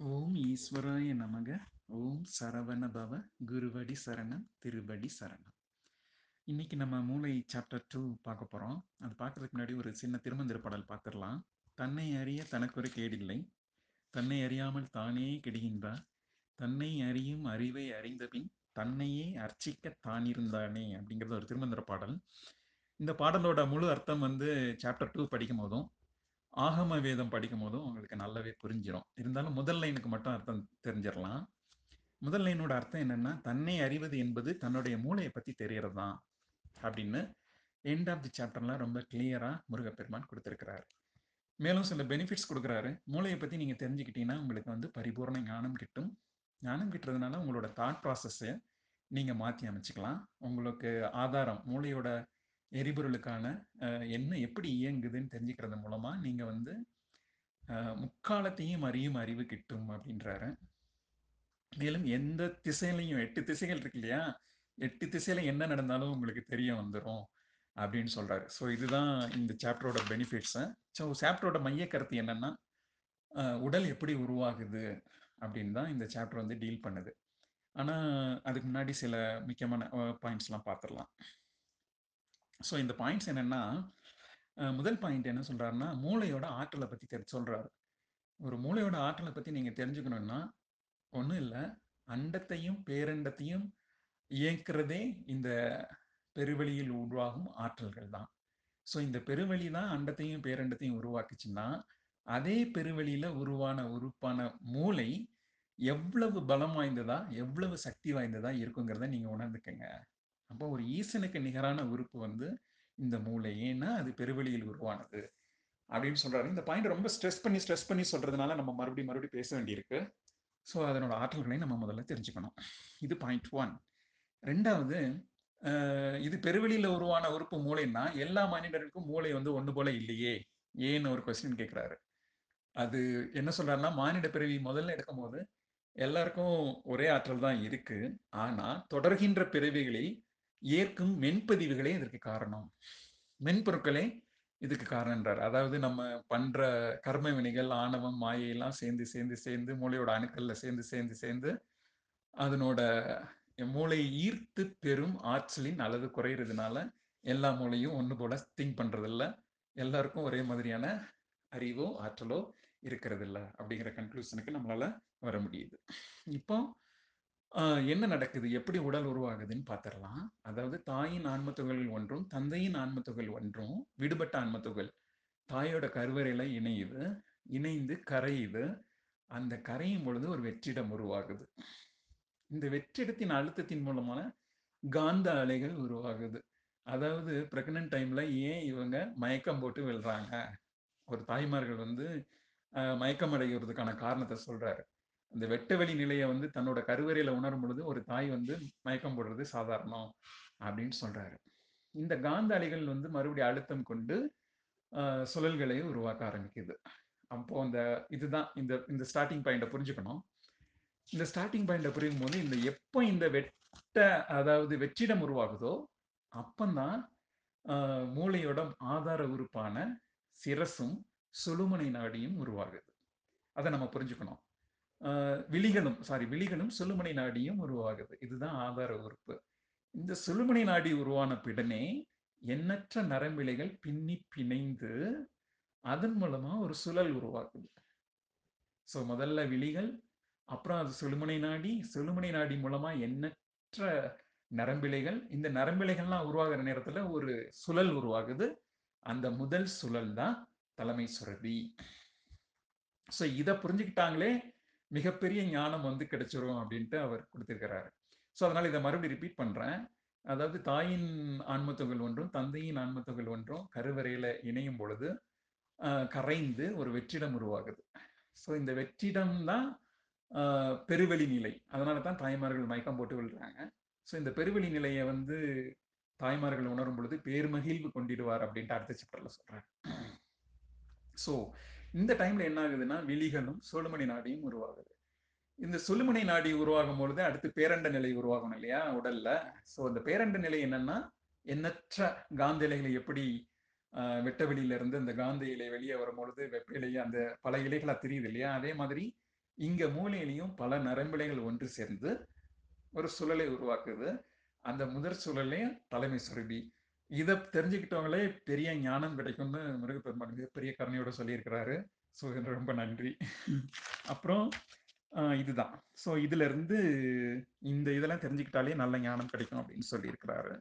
ஓம் ஈஸ்வராய நமக. ஓம் சரவண பவ. குருவடி சரணம் திருவடி சரணம். இன்னைக்கு நம்ம மூளை சாப்டர் டூ பார்க்க போகிறோம் அது பார்க்கறதுக்கு முன்னாடி ஒரு சின்ன திருமந்திர பாடல் பார்த்துடலாம். தன்னை அறிய தனக்கொரு கேடில்லை. தன்னை அறியாமல் தானே கெடுகின்றார் தன்னை அறியும் அறிவை அறிந்தபின் தன்னையே அர்ச்சிக்க தானிருந்தானே அப்படிங்கிறது ஒரு திருமந்திர பாடல். இந்த பாடலோட முழு அர்த்தம் வந்து சாப்டர் டூ படிக்கும் போதும் ஆகம வேதம் படிக்கும் போதும் உங்களுக்கு நல்லாவே புரிஞ்சிடும் இருந்தாலும் முதல் லைனுக்கு மட்டும் அர்த்தம் தெரிஞ்சிடலாம் முதல் லைனோட அர்த்தம் என்னன்னா தன்னை அறிவது என்பது தன்னுடைய மூளையை பத்தி தெரியறது தான் அப்படின்னு எண்ட் ஆஃப் தி சாப்டர்லாம் ரொம்ப கிளியரா முருகப்பெருமான் கொடுத்துருக்கிறாரு. மேலும் சில பெனிஃபிட்ஸ் கொடுக்குறாரு. மூளையை பத்தி நீங்க தெரிஞ்சுக்கிட்டீங்கன்னா உங்களுக்கு வந்து பரிபூர்ண ஞானம் கிட்டும். ஞானம் கிட்டுறதுனால உங்களோட தாட் ப்ராசஸ்ஸை நீங்க மாத்தி அமைச்சுக்கலாம். உங்களுக்கு ஆதாரம் மூளையோட எரிபொருளுக்கான என்ன எப்படி இயங்குதுன்னு தெரிஞ்சுக்கிறது மூலமா நீங்க வந்து முக்காலத்தையும் அறியும் அறிவு கிட்டும் அப்படின்றாரு. மேலும் எந்த திசையிலையும் எட்டு திசைகள் இருக்கு இல்லையா? எட்டு திசையில என்ன நடந்தாலும் உங்களுக்கு தெரிய வந்துடும் அப்படின்னு சொல்றாரு. ஸோ இதுதான் இந்த சாப்டரோட பெனிஃபிட்ஸ் ஸோ சாப்டரோட மைய கருத்து என்னன்னா உடல் எப்படி உருவாகுது அப்படின்னு தான் இந்த சாப்டர் வந்து டீல் பண்ணுது. ஆனால் அதுக்கு முன்னாடி சில முக்கியமான பாயிண்ட்ஸ்லாம் பார்த்துடலாம். ஸோ இந்த பாயிண்ட்ஸ் என்னென்னா முதல் பாயிண்ட் என்ன சொல்கிறாருன்னா மூளையோட ஆற்றலை பற்றி தெரி சொல்கிறாரு ஒரு மூளையோட ஆற்றலை பற்றி நீங்கள் தெரிஞ்சுக்கணும்னா ஒன்றும் இல்லை. அண்டத்தையும் பேரண்டத்தையும் இயக்கிறதே இந்த பெருவெளியில் உருவாகும் ஆற்றல்கள் தான். ஸோ இந்த பெருவெளி தான் அண்டத்தையும் பேரண்டத்தையும் உருவாக்குச்சுன்னா அதே பெருவெளியில் உருவான உறுப்பான மூளை எவ்வளவு பலம் வாய்ந்ததா எவ்வளவு சக்தி வாய்ந்ததா இருக்குங்கிறத நீங்கள் உணர்ந்துக்கங்க. அப்போ ஒரு ஈசனுக்கு நிகரான உறுப்பு வந்து இந்த மூளை. ஏன்னா அது பெருவெளியில் உருவானது. அப்படின்னு சொல்றாரு. இந்த பாயிண்ட் ரொம்ப ஸ்ட்ரெஸ் பண்ணி ஸ்ட்ரெஸ் பண்ணி சொல்றதுனால நம்ம மறுபடியும் மறுபடியும் பேச வேண்டியிருக்கு. ஸோ அதனோட ஆற்றல்களை நம்ம முதல்ல தெரிஞ்சுக்கணும். இது பாயிண்ட் ஒன் ரெண்டாவது இது பெருவெளியில் உருவான உறுப்பு மூளைன்னா எல்லா மனிதருக்கும் மூளை வந்து ஒன்று போல இல்லையே ஏன்னு ஒரு கொஸ்டின் கேட்குறாரு அது என்ன சொல்றாருன்னா மானிட பிறவி முதல்ல எடுக்கும்போது எல்லாருக்கும் ஒரே ஆற்றல் தான் இருக்கு. ஆனா தொடர்கின்ற பிறவிகளில் ஏற்கும் மென்பதிவுகளே இதற்கு காரணம். மென்பொருட்களே இதுக்கு காரணம்ன்றார் அதாவது நம்ம பண்ற கர்ம வினைகள் ஆணவம் மாயையெல்லாம் சேர்ந்து சேர்ந்து சேர்ந்து மூளையோட அணுக்கள்ல சேர்ந்து சேர்ந்து சேர்ந்து அதனோட மூளை ஈர்த்து பெறும் ஆற்றலின் அளவு குறையிறதுனால எல்லா மூளையும் ஒன்று போல திங்க் பண்றதில்ல. எல்லாருக்கும் ஒரே மாதிரியான அறிவோ ஆற்றலோ இருக்கிறதில்ல அப்படிங்கிற கன்க்ளூஷனுக்கு நம்மளால வர முடியுது. இப்போ என்ன நடக்குது? எப்படி உடல் உருவாகுதுன்னு பார்த்துடலாம் அதாவது தாயின் ஆன்மத்துகளில் ஒன்றும் தந்தையின் ஆன்மத்துகள் ஒன்றும் விடுபட்ட ஆன்மத்துகள் தாயோட கருவறையில இணையுது இணைந்து கரையுது. அந்த கரையும் பொழுது ஒரு வெற்றிடம் உருவாகுது. இந்த வெற்றிடத்தின் அழுத்தத்தின் மூலமான காந்த அலைகள் உருவாகுது. அதாவது பிரெக்னன்ட் டைம்ல ஏன் இவங்க மயக்கம் போட்டு விழுறாங்க? ஒரு தாய்மார்கள் வந்து மயக்கம் அடைகிறதுக்கான காரணத்தை சொல்றாரு. அந்த வெட்டவெளி நிலையை வந்து தன்னோட கருவறையில உணரும் பொழுது ஒரு தாய் வந்து மயக்கம் போடுறது சாதாரணம் அப்படின்னு சொல்றாரு. இந்த காந்த அலைகள் வந்து மறுபடியும் அழுத்தம் கொண்டு சுழல்களை உருவாக்க ஆரம்பிக்குது. அப்போ அந்த இதுதான் இந்த இந்த ஸ்டார்டிங் பாயிண்ட புரிஞ்சுக்கணும். இந்த ஸ்டார்டிங் பாயிண்ட புரியும் போது இந்த எப்போ இந்த வெட்ட அதாவது வெற்றிடம் உருவாகுதோ அப்பந்தான் மூளையோட ஆதார உறுப்பான சிரசும் சுழுமனை நாடியும் உருவாகுது. அதை நம்ம புரிஞ்சுக்கணும். விழிகளும் சாரி விழிகளும் சுழுமுனை நாடியும் உருவாகுது. இதுதான் ஆதார உறுப்பு. இந்த சுழுமுனை நாடி உருவான பிடனே எண்ணற்ற நரம்பிழைகள் பின்னி பிணைந்து அதன் மூலமா ஒரு சுழல் உருவாகுது ஸோ முதல்ல விழிகள் அப்புறம் அது சுழுமனை நாடி. சுழுமனை நாடி மூலமா எண்ணற்ற நரம்பிழைகள் இந்த நரம்பிழைகள்லாம் உருவாகிற நேரத்துல ஒரு சுழல் உருவாகுது. அந்த முதல் சுழல் தான் தலைமை சுரபி. ஸோ இதை புரிஞ்சுக்கிட்டாங்களே மிகப்பெரிய ஞானம் வந்து கிடைச்சிரும் அப்படின்ட்டு அவர் கொடுத்திருக்கிறாரு. ஸோ அதனால் இதை மறுபடியும் ரிப்பீட் பண்ணுறேன் அதாவது தாயின் ஆன்மத்துகள் ஒன்றும் தந்தையின் ஆன்மத்துகள் ஒன்றும் கருவறையில் இணையும் பொழுது கரைந்து ஒரு வெற்றிடம் உருவாகுது. ஸோ இந்த வெற்றிடம் தான் பெருவெளி நிலை. அதனால தான் தாய்மார்கள் மயக்கம் போட்டு விழுறாங்க. ஸோ இந்த பெருவெளி நிலையை வந்து தாய்மார்கள் உணரும் பொழுது பேர்மகிழ்வு கொண்டிடுவார் அப்படின்ட்டு அடுத்த சாப்டர்ல சொல்றாரு. ஸோ இந்த டைம்ல என்ன ஆகுதுன்னா விழிகளும் சோழுமணி நாடியும் உருவாகுது. இந்த சுழுமுனை நாடி உருவாகும் பொழுது அடுத்து பேரண்ட நிலை உருவாகும் இல்லையா உடல்ல. ஸோ அந்த பேரண்ட நிலை என்னன்னா எண்ணற்ற காந்த இலைகளை எப்படி ஆஹ், வெட்ட வெளியில இருந்து அந்த காந்த இலை வெளியே வரும்பொழுது வெப்ப இலையை அந்த பல இலைகளா தெரியுது இல்லையா? அதே மாதிரி இங்க மூளையிலையும் பல நரம்பிலைகள் ஒன்று சேர்ந்து ஒரு சுழலை உருவாக்குது. அந்த முதற் சுழலே தலைமை சுரபி. இதை தெரிஞ்சுக்கிட்டவங்களே பெரிய ஞானம் கிடைக்கும்னு முருகப்பெருமான் மிகப்பெரிய கருணையோட சொல்லியிருக்கிறாரு. ஸோ ரொம்ப நன்றி. அப்புறம் இதுதான். ஸோ இதுல இருந்து இந்த இதெல்லாம் தெரிஞ்சுக்கிட்டாலே நல்ல ஞானம் கிடைக்கும் அப்படின்னு சொல்லியிருக்கிறாரு.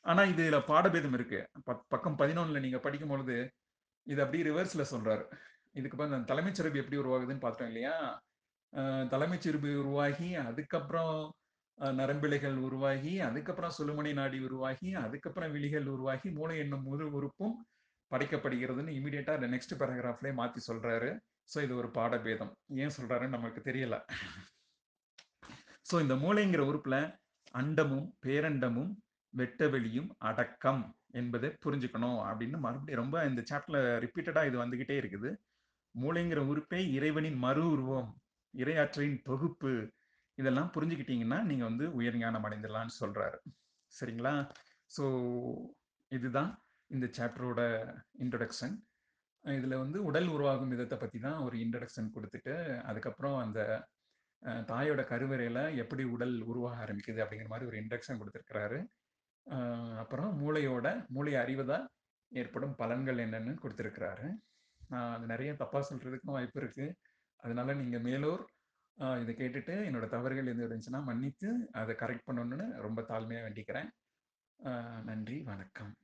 ஆனா இதுல பாடபேதம் இருக்கு. பக்- பக்கம் பதினொன்னுல நீங்க படிக்கும் பொழுது இது அப்படியே ரிவர்ஸ்ல சொல்றாரு. இதுக்கு அப்புறம் தலைமைச் சிறப்பு எப்படி உருவாகுதுன்னு பார்த்தோம் இல்லையா? தலைமைச் சிறுபு உருவாகி அதுக்கப்புறம் நரம்பிழைகள் உருவாகி அதுக்கப்புறம் சுழுமணி நாடி உருவாகி அதுக்கப்புறம் விழிகள் உருவாகி மூளை என்னும் முழு உறுப்பும் படைக்கப்படுகிறதுன்னு இமீடியட்டா நெக்ஸ்ட் பேராகிராஃப்லேயே மாத்தி சொல்றாரு. ஸோ இது ஒரு பாடபேதம். ஏன் சொல்றாருன்னு நமக்கு தெரியல. ஸோ இந்த மூளைங்கிற உறுப்புல அண்டமும் பேரண்டமும் வெட்டவெளியும் அடக்கம் என்பதை புரிஞ்சுக்கணும் அப்படின்னு மறுபடியும் ரொம்ப இந்த சாப்டர்ல ரிப்பீட்டடா இது வந்துகிட்டே இருக்குது. மூளைங்கிற உறுப்பே இறைவனின் மறு உருவம் இறையாற்றலின் தொகுப்பு இதெல்லாம் புரிஞ்சுக்கிட்டீங்கன்னா நீங்கள் வந்து உயர்ஞானம் அடைந்துடலான்னு சொல்கிறாரு சரிங்களா? ஸோ இதுதான் இந்த சாப்டரோட இன்ட்ரொடக்ஷன் இதில் வந்து உடல் உருவாகும் விதத்தை பற்றி தான் ஒரு இன்ட்ரடக்ஷன் கொடுத்துட்டு அதுக்கப்புறம் அந்த தாயோட கருவறையில் எப்படி உடல் உருவாக ஆரம்பிக்குது அப்படிங்கிற மாதிரி ஒரு இன்ட்ரக்ஷன் கொடுத்துருக்கிறாரு. அப்புறம் மூளையோட மூளை அறிவதால் ஏற்படும் பலன்கள் என்னன்னு கொடுத்துருக்கிறாரு. நான் அது நிறைய தப்பாக சொல்கிறதுக்கும் வாய்ப்பு இருக்குது அதனால நீங்கள் மேலோர் இதை கேட்டுட்டு என்னோட தவறுகள் எது இருந்துச்சுன்னா மன்னித்து அதை கரெக்ட் பண்ணணும்னு ரொம்ப தாழ்மையா வேண்டிக்கிறேன். நன்றி வணக்கம்.